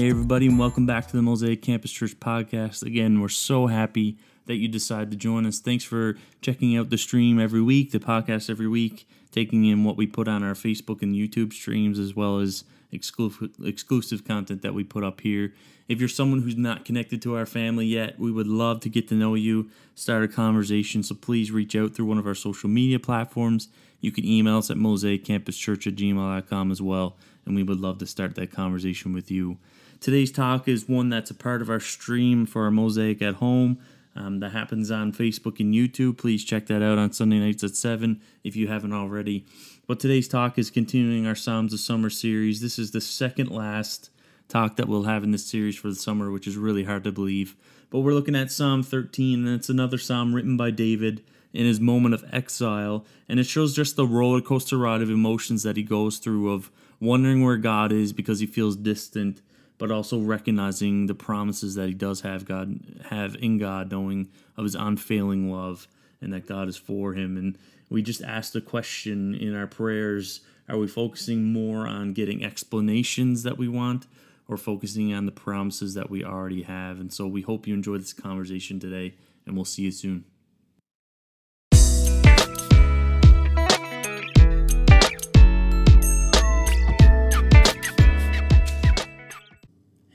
Hey, everybody, and welcome back to the Mosaic Campus Church podcast. Again, we're so happy that you decide to join us. Thanks for checking out the stream every week, the podcast every week, taking in what we put on our Facebook and YouTube streams, as well as exclusive, exclusive content that we put up here. If you're someone who's not connected to our family yet, we would love to get to know you, start a conversation. So please reach out through one of our social media platforms. You can email us at mosaiccampuschurch at gmail.com as well, and we would love to start that conversation with you. Today's talk is one that's a part of our stream for our Mosaic at Home. Um, that happens on Facebook and YouTube. Please check that out on Sunday nights at 7 if you haven't already. But today's talk is continuing our Psalms of Summer series. This is the second last talk that we'll have in this series for the summer, which is really hard to believe. But we're looking at Psalm 13, and it's another psalm written by David in his moment of exile. And it shows just the roller coaster ride of emotions that he goes through of wondering where God is because he feels distant but also recognizing the promises that he does have God have in God, knowing of his unfailing love and that God is for him. And we just ask the question in our prayers: Are we focusing more on getting explanations that we want, or focusing on the promises that we already have? And so we hope you enjoy this conversation today, and we'll see you soon.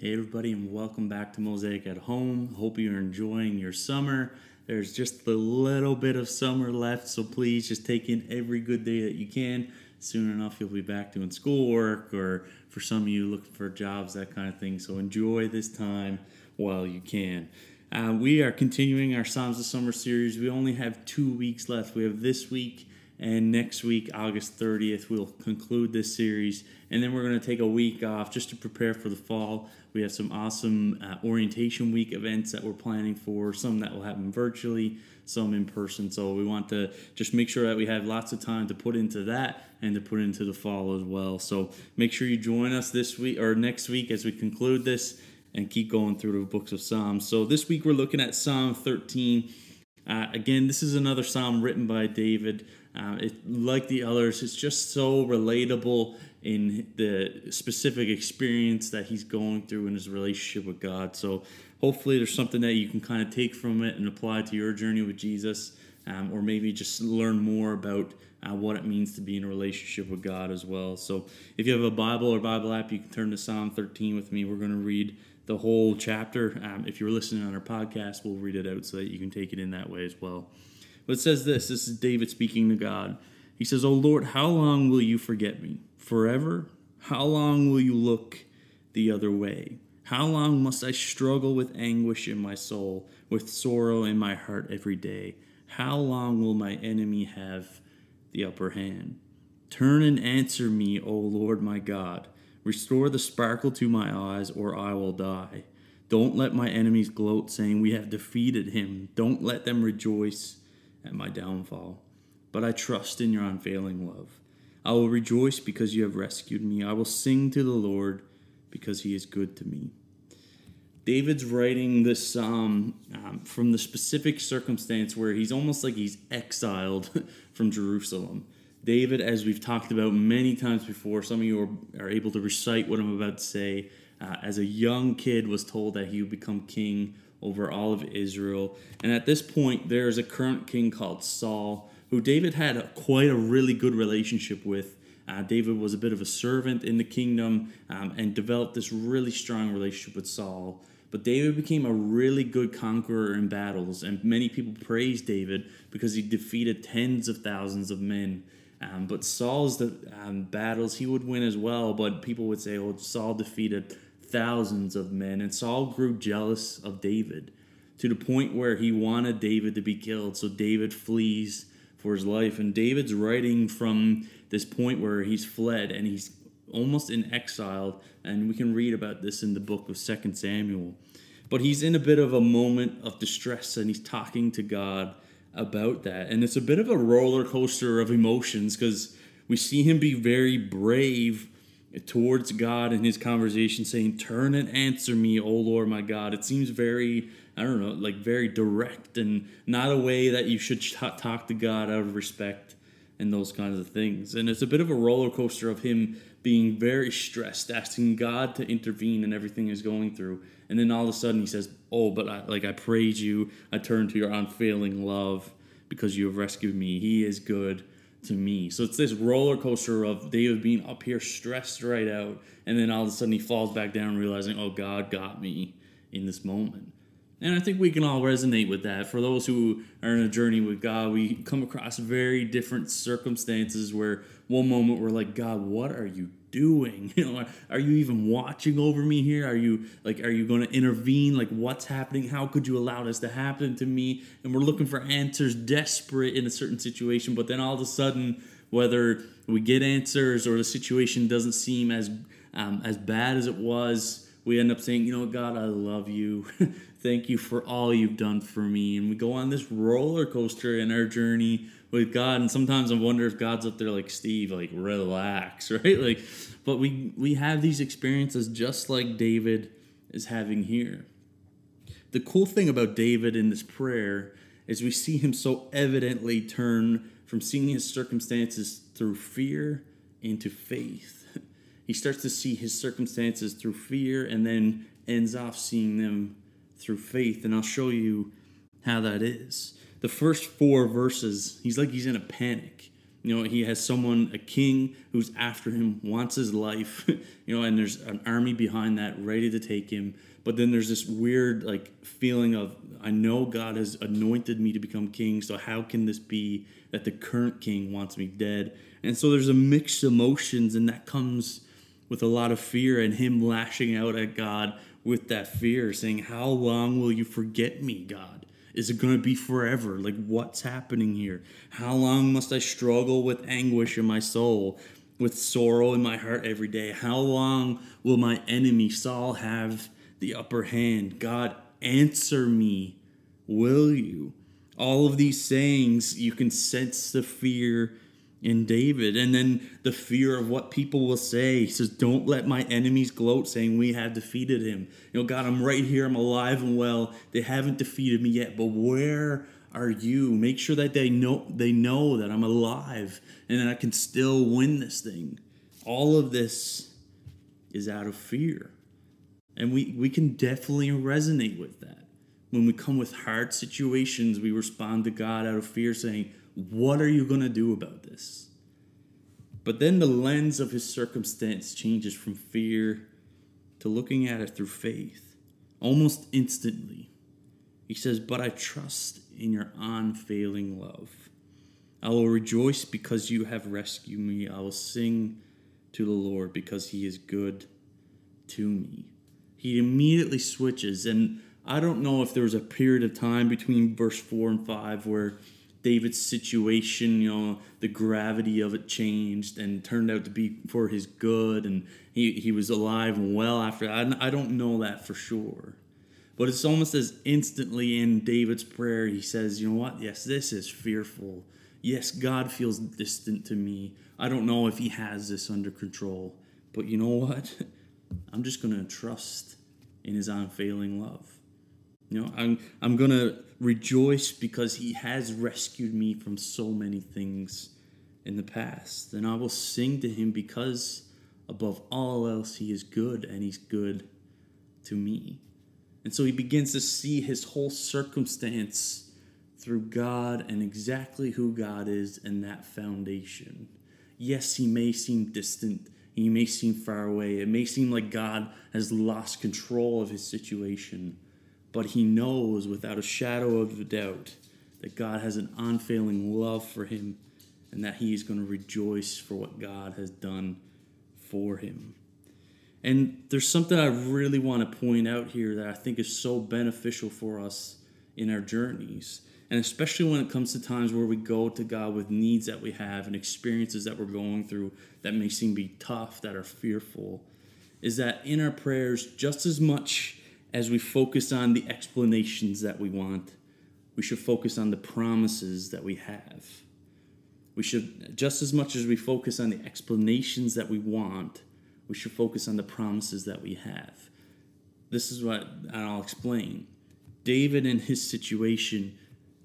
Hey, everybody, and welcome back to Mosaic at Home. Hope you're enjoying your summer. There's just a little bit of summer left, so please just take in every good day that you can. Soon enough, you'll be back doing schoolwork, or for some of you, looking for jobs, that kind of thing. So enjoy this time while you can. Uh, we are continuing our Psalms of Summer series. We only have two weeks left. We have this week and next week, August 30th, we'll conclude this series. And then we're going to take a week off just to prepare for the fall. We have some awesome uh, orientation week events that we're planning for, some that will happen virtually, some in person. So we want to just make sure that we have lots of time to put into that and to put into the fall as well. So make sure you join us this week or next week as we conclude this and keep going through the books of Psalms. So this week we're looking at Psalm 13. Uh, again, this is another psalm written by David. Uh, it, like the others, it's just so relatable in the specific experience that he's going through in his relationship with God. So hopefully, there's something that you can kind of take from it and apply to your journey with Jesus, um, or maybe just learn more about uh, what it means to be in a relationship with God as well. So if you have a Bible or Bible app, you can turn to Psalm 13 with me. We're going to read the whole chapter. Um, if you're listening on our podcast, we'll read it out so that you can take it in that way as well. But it says this this is David speaking to God. He says, O Lord, how long will you forget me? Forever? How long will you look the other way? How long must I struggle with anguish in my soul, with sorrow in my heart every day? How long will my enemy have the upper hand? Turn and answer me, O Lord my God. Restore the sparkle to my eyes, or I will die. Don't let my enemies gloat, saying, We have defeated him. Don't let them rejoice at my downfall. But I trust in your unfailing love. I will rejoice because you have rescued me. I will sing to the Lord because he is good to me. David's writing this psalm um, from the specific circumstance where he's almost like he's exiled from Jerusalem. David, as we've talked about many times before, some of you are, are able to recite what I'm about to say. Uh, as a young kid, was told that he would become king over all of Israel. And at this point, there is a current king called Saul, who David had a, quite a really good relationship with. Uh, David was a bit of a servant in the kingdom um, and developed this really strong relationship with Saul. But David became a really good conqueror in battles, and many people praised David because he defeated tens of thousands of men. Um, but Saul's the, um, battles he would win as well, but people would say, "Oh, Saul defeated thousands of men. And Saul grew jealous of David to the point where he wanted David to be killed. So David flees for his life. And David's writing from this point where he's fled and he's almost in exile. And we can read about this in the book of Second Samuel. But he's in a bit of a moment of distress and he's talking to God about that. And it's a bit of a roller coaster of emotions because we see him be very brave towards God in his conversation, saying, Turn and answer me, O Lord my God. It seems very, I don't know, like very direct and not a way that you should talk to God out of respect and those kinds of things. And it's a bit of a roller coaster of him being very stressed, asking God to intervene in everything he's going through. And then all of a sudden he says, Oh, but I, like I praise you. I turn to your unfailing love because you have rescued me. He is good to me. So it's this roller coaster of David being up here stressed right out. And then all of a sudden he falls back down, realizing, Oh, God got me in this moment. And I think we can all resonate with that. For those who are in a journey with God, we come across very different circumstances where one moment we're like, God, what are you doing? You know, are you even watching over me here? Are you like, are you going to intervene? Like, what's happening? How could you allow this to happen to me? And we're looking for answers, desperate in a certain situation. But then all of a sudden, whether we get answers or the situation doesn't seem as um, as bad as it was, we end up saying, you know, God, I love you. Thank you for all you've done for me. And we go on this roller coaster in our journey with God. And sometimes I wonder if God's up there like Steve, like relax, right? Like, but we we have these experiences just like David is having here. The cool thing about David in this prayer is we see him so evidently turn from seeing his circumstances through fear into faith. He starts to see his circumstances through fear and then ends off seeing them through faith. And I'll show you how that is the first four verses, he's like he's in a panic. You know, he has someone, a king who's after him, wants his life, you know, and there's an army behind that ready to take him. But then there's this weird, like, feeling of, I know God has anointed me to become king, so how can this be that the current king wants me dead? And so there's a mixed emotions, and that comes with a lot of fear and him lashing out at God with that fear, saying, How long will you forget me, God? Is it going to be forever? Like, what's happening here? How long must I struggle with anguish in my soul, with sorrow in my heart every day? How long will my enemy Saul have the upper hand? God, answer me, will you? All of these sayings, you can sense the fear in David. And then the fear of what people will say. He says, Don't let my enemies gloat, saying, We have defeated him. You know, God, I'm right here. I'm alive and well. They haven't defeated me yet, but where are you? Make sure that they know they know that I'm alive and that I can still win this thing. All of this is out of fear. And we, we can definitely resonate with that. When we come with hard situations, we respond to God out of fear, saying, what are you going to do about this? But then the lens of his circumstance changes from fear to looking at it through faith almost instantly. He says, But I trust in your unfailing love. I will rejoice because you have rescued me. I will sing to the Lord because he is good to me. He immediately switches, and I don't know if there was a period of time between verse 4 and 5 where David's situation, you know, the gravity of it changed and turned out to be for his good, and he, he was alive and well after that. I don't know that for sure. But it's almost as instantly in David's prayer, he says, You know what? Yes, this is fearful. Yes, God feels distant to me. I don't know if he has this under control. But you know what? I'm just going to trust in his unfailing love. Know, I'm I'm gonna rejoice because he has rescued me from so many things in the past. And I will sing to him because above all else he is good and he's good to me. And so he begins to see his whole circumstance through God and exactly who God is and that foundation. Yes, he may seem distant. He may seem far away. It may seem like God has lost control of his situation but he knows without a shadow of a doubt that God has an unfailing love for him and that he is going to rejoice for what God has done for him. And there's something I really want to point out here that I think is so beneficial for us in our journeys. And especially when it comes to times where we go to God with needs that we have and experiences that we're going through that may seem to be tough, that are fearful, is that in our prayers, just as much as we focus on the explanations that we want, we should focus on the promises that we have. We should, just as much as we focus on the explanations that we want, we should focus on the promises that we have. This is what I'll explain. David, in his situation,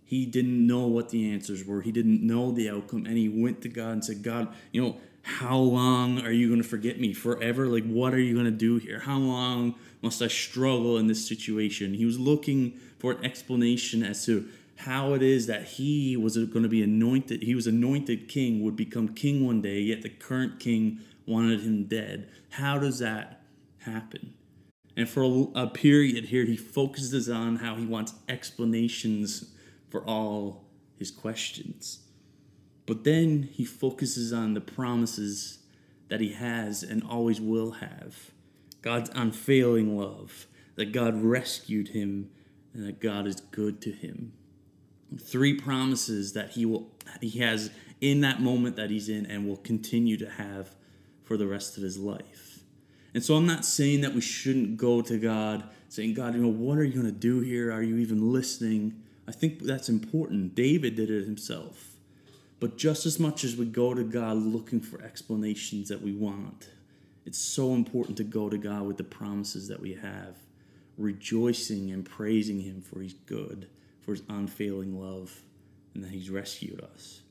he didn't know what the answers were. He didn't know the outcome. And he went to God and said, God, you know, how long are you going to forget me forever? Like, what are you going to do here? How long must I struggle in this situation? He was looking for an explanation as to how it is that he was going to be anointed. He was anointed king, would become king one day, yet the current king wanted him dead. How does that happen? And for a, period here, he focuses on how he wants explanations for all his questions. But then he focuses on the promises that he has and always will have God's unfailing love, that God rescued him, and that God is good to him. Three promises that he will he has in that moment that he's in and will continue to have for the rest of his life. And so I'm not saying that we shouldn't go to God saying, God, you know, what are you going to do here? Are you even listening? I think that's important. David did it himself. But just as much as we go to God looking for explanations that we want, it's so important to go to God with the promises that we have, rejoicing and praising Him for His good, for His unfailing love, and that He's rescued us.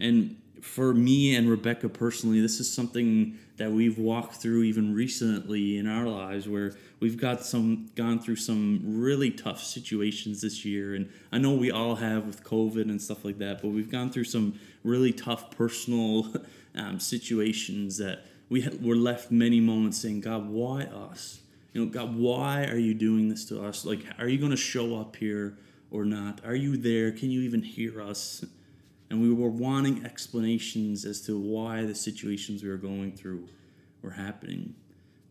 And for me and Rebecca personally, this is something that we've walked through even recently in our lives where we've got some gone through some really tough situations this year and I know we all have with COVID and stuff like that, but we've gone through some really tough personal um, situations that we were left many moments saying, God, why us? You know, God, why are you doing this to us? Like, are you going to show up here or not? Are you there? Can you even hear us? And we were wanting explanations as to why the situations we were going through were happening.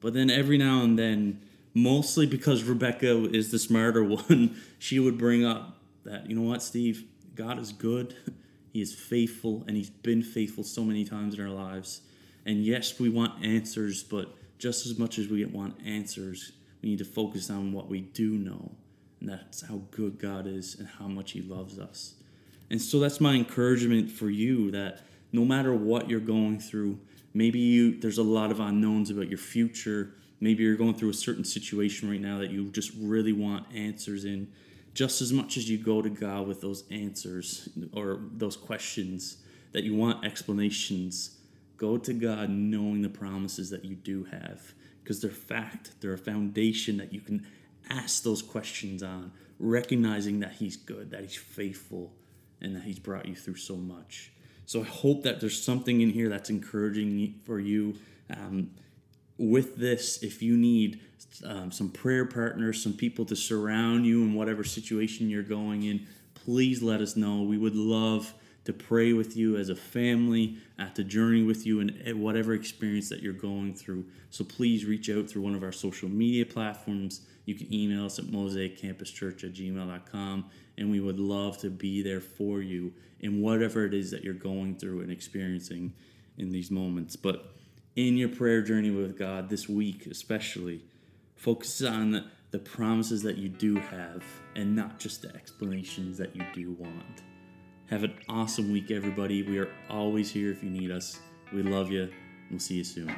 But then every now and then, mostly because Rebecca is the smarter one, she would bring up that, you know what, Steve, God is good, He is faithful, and He's been faithful so many times in our lives. And yes, we want answers, but just as much as we want answers, we need to focus on what we do know, and that's how good God is and how much He loves us. And so that's my encouragement for you that no matter what you're going through, maybe you there's a lot of unknowns about your future. Maybe you're going through a certain situation right now that you just really want answers in. Just as much as you go to God with those answers or those questions that you want explanations, go to God knowing the promises that you do have because they're fact, they're a foundation that you can ask those questions on, recognizing that He's good, that He's faithful, and that He's brought you through so much. So I hope that there's something in here that's encouraging for you. Um, with this, if you need um, some prayer partners, some people to surround you in whatever situation you're going in, please let us know. We would love to pray with you as a family, at the journey with you, and whatever experience that you're going through. So please reach out through one of our social media platforms. You can email us at mosaiccampuschurch at gmail.com, and we would love to be there for you in whatever it is that you're going through and experiencing in these moments. But in your prayer journey with God this week, especially, focus on the, promises that you do have and not just the explanations that you do want. Have an awesome week, everybody. We are always here if you need us. We love you. We'll see you soon.